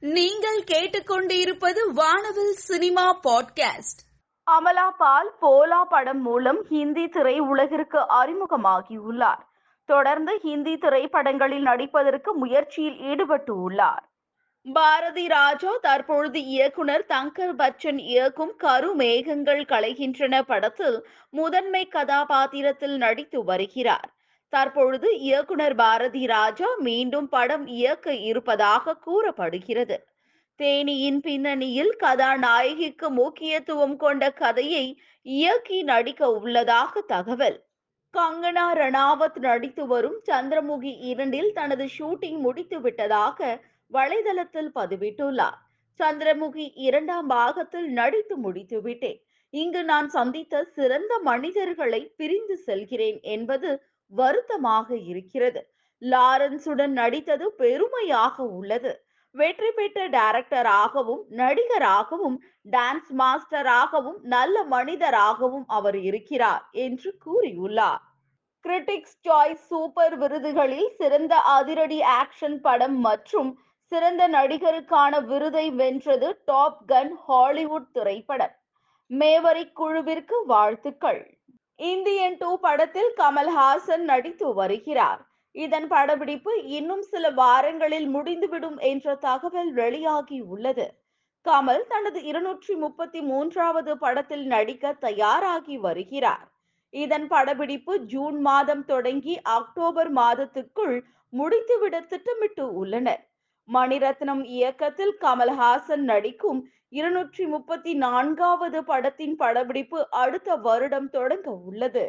நீங்கள் கேட்டுக்கொண்டிருப்பது வானவில் சினிமா பாட்காஸ்ட். அமலா பால் போலா படம் மூலம் ஹிந்தி திரை உலகிற்கு அறிமுகமாகியுள்ளார். தொடர்ந்து ஹிந்தி திரைப்படங்களில் நடிப்பதற்கு முயற்சியில் ஈடுபட்டு உள்ளார் பாரதி ராஜா தற்பொழுது இயக்குனர் தங்கர் பச்சன் இயக்கும் கரு மேகங்கள் கலைகின்றன படத்தில் முதன்மை கதாபாத்திரத்தில் நடித்து வருகிறார். தற்பொழுது இயக்குனர் பாரதி ராஜா மீண்டும் படம் இயக்க இருப்பதாக கூறப்படுகிறது. தேனியின் பின்னணியில் கதாநாயகிக்கு முக்கியத்துவம் கொண்ட கதையை இயக்கி நடிக்க உள்ளதாக தகவல். கங்கனா ரணாவத் நடித்து வரும் சந்திரமுகி இரண்டில் தனது ஷூட்டிங் முடித்து விட்டதாக வலைதளத்தில் பதிவிட்டுள்ளார். சந்திரமுகி இரண்டாம் பாகத்தில் நடித்து முடித்து விட்டேன் இங்கு நான் சந்தித்த சிறந்த மனிதர்களை பிரிந்து செல்கிறேன் என்பது வருத்தமாக இருக்கிறது. லாரன்ஸுடன் நடித்தது பெருமையாக உள்ளது. வெற்றி பெற்ற டைரக்டராகவும் நடிகராகவும் டான்ஸ் மாஸ்டராகவும் நல்ல மனிதராகவும் அவர் இருக்கிறார் என்று கூறியுள்ளார். கிரிட்டிக்ஸ் சாய்ஸ் சூப்பர் விருதுகளில் சிறந்த அதிரடி ஆக்ஷன் படம் மற்றும் சிறந்த நடிகருக்கான விருதை வென்றது டாப் கன் ஹாலிவுட் திரைப்படம். மேவரிக் குழுவிற்கு வாழ்த்துக்கள். இந்தியன் டூ படத்தில் கமல்ஹாசன் நடித்து வருகிறார். இதன் படப்பிடிப்பு இன்னும் சில வாரங்களில் முடிந்துவிடும் என்ற தகவல் வெளியாகி உள்ளது. கமல் தனது இருநூற்றி முப்பத்தி மூன்றாவது படத்தில் நடிக்க தயாராகி வருகிறார். இதன் படப்பிடிப்பு ஜூன் மாதம் தொடங்கி அக்டோபர் மாதத்துக்குள் முடித்துவிட திட்டமிட்டு உள்ளனர். மணிரத்னம் இயக்கத்தில் கமல்ஹாசன் நடிக்கும் இருநூற்றி முப்பத்தி நான்காவது படத்தின் படப்பிடிப்பு அடுத்த வருடம் தொடங்க உள்ளது.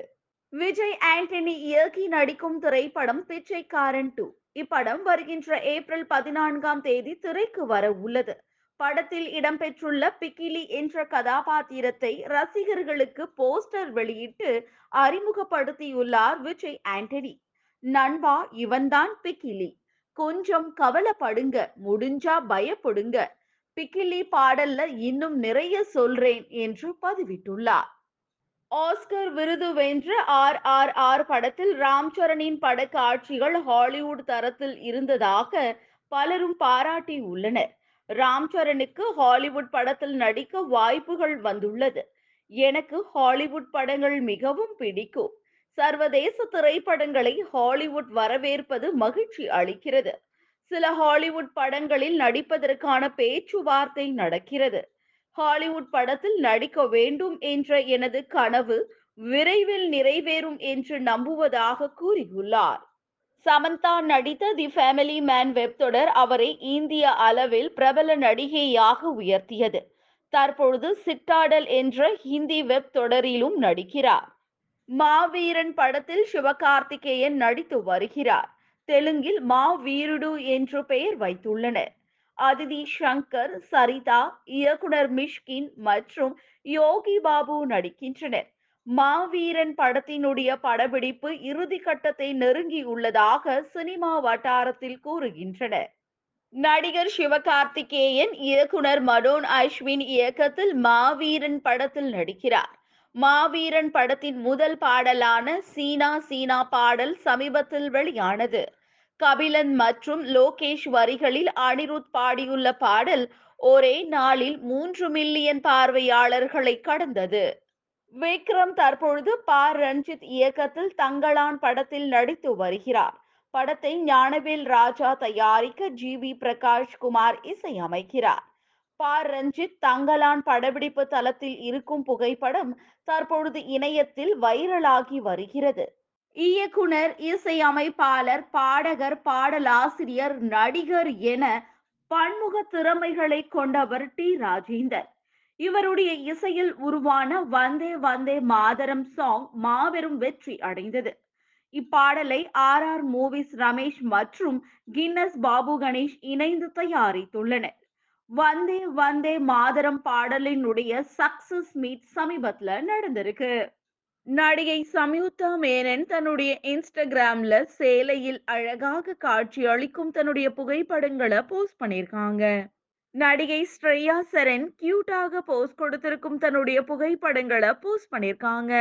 விஜய் ஆண்டனி இயக்கி நடிக்கும் திரைப்படம் பிச்சைக்காரன் டூ. இப்படம் வருகின்ற ஏப்ரல் பதினான்காம் தேதி திரைக்கு வர உள்ளது. படத்தில் இடம்பெற்றுள்ள பிக்கிலி என்ற கதாபாத்திரத்தை ரசிகர்களுக்கு போஸ்டர் வெளியிட்டு அறிமுகப்படுத்தியுள்ளார் விஜய் ஆண்டனி. நண்பா இவன்தான் பிக்கிலி கொஞ்சம் கவலைப்படுங்க முடிஞ்சா பயப்படுங்க. பிக்கிலி பாடல்ல இன்னும் நிறைய சொல்றேன் என்று பதிவிட்டுள்ளார். ஆஸ்கர் விருது வென்ற ஆர் ஆர் ஆர் படத்தில் ராம் சரணின் பட காட்சிகள் ஹாலிவுட் தரத்தில் இருந்ததாக பலரும் பாராட்டி உள்ளனர். ராம் சரணுக்கு ஹாலிவுட் படத்தில் நடிக்க வாய்ப்புகள் வந்துள்ளது. எனக்கு ஹாலிவுட் படங்கள் மிகவும் பிடிக்கும். சர்வதேச திரைப்படங்களை ஹாலிவுட் வரவேற்பது மகிழ்ச்சி அளிக்கிறது. சில ஹாலிவுட் படங்களில் நடிப்பதற்கான பேச்சுவார்த்தை நடக்கிறது. ஹாலிவுட் படத்தில் நடிக்க வேண்டும் என்ற எனது கனவு விரைவில் நிறைவேறும் என்று நம்புவதாக கூறியுள்ளார். சமந்தா நடித்த தி ஃபேமிலி மேன் வெப் தொடர் அவரை இந்திய அளவில் பிரபல நடிகையாக உயர்த்தியது. தற்பொழுது சிட்டாடல் என்ற ஹிந்தி வெப் தொடரிலும் நடிக்கிறார். மாவீரன் படத்தில் சிவகார்த்திகேயன் நடித்து வருகிறார். தெலுங்கில் மா வீருடு என்று பெயர் வைத்துள்ளனர். அதிதி சங்கர் சரிதா இயக்குனர் மிஷ்கின் மற்றும் யோகி பாபு நடிக்கின்றனர். மாவீரன் படத்தினுடைய படப்பிடிப்பு இறுதி கட்டத்தை நெருங்கியுள்ளதாக சினிமா வட்டாரத்தில் கூறுகின்றனர். நடிகர் சிவகார்த்திகேயன் இயக்குனர் மடோன் அஸ்வின் இயக்கத்தில் மாவீரன் படத்தில் நடிக்கிறார். மாவீரன் படத்தின் முதல் பாடலான சீனா சீனா பாடல் சமீபத்தில் வெளியானது. கபிலன் மற்றும் லோகேஷ் வரிகளில் அனிருத் பாடியுள்ள பாடல் ஒரே நாளில் மூன்று மில்லியன் பார்வையாளர்களை கடந்தது. விக்ரம் தற்பொழுது பார் ரஞ்சித் இயக்கத்தில் தங்களான் படத்தில் நடித்து வருகிறார். படத்தை ஞானவேல் ராஜா தயாரிக்க ஜி. வி. பிரகாஷ் குமார் இசையமைக்கிறார். பார் ரஞ்சித் தங்கலான் படப்பிடிப்பு தளத்தில் இருக்கும் புகைப்படம் தற்பொழுது இணையத்தில் வைரலாகி வருகிறது. இயக்குனர் இசையமைப்பாளர் பாடகர் பாடலாசிரியர் நடிகர் என பன்முக திறமைகளை கொண்டவர் டி. ராஜேந்தர். இவருடைய இசையில் உருவான வந்தே வந்தே மாதரம் சாங் மாபெரும் வெற்றி அடைந்தது. இப்பாடலை ஆர். ஆர். மூவிஸ் ரமேஷ் மற்றும் கின்னஸ் பாபு கணேஷ் இணைந்து தயாரித்துள்ளனர். வந்தே வந்தே மாதரம் பாடலினுடைய சக்சஸ் மீட் சமீபத்துல நடந்திருக்கு. நடிகை சம்யுக்தா மேனன் தன்னுடைய இன்ஸ்டாகிராம்ல சேலையில் அழகாக காட்சி அளிக்கும் தன்னுடைய புகைப்படங்களை போஸ்ட் பண்ணியிருக்காங்க. நடிகை ஸ்ரேயா சரண் கியூட்டாக போஸ்ட் கொடுத்திருக்கும் தன்னுடைய புகைப்படங்களை போஸ்ட் பண்ணியிருக்காங்க.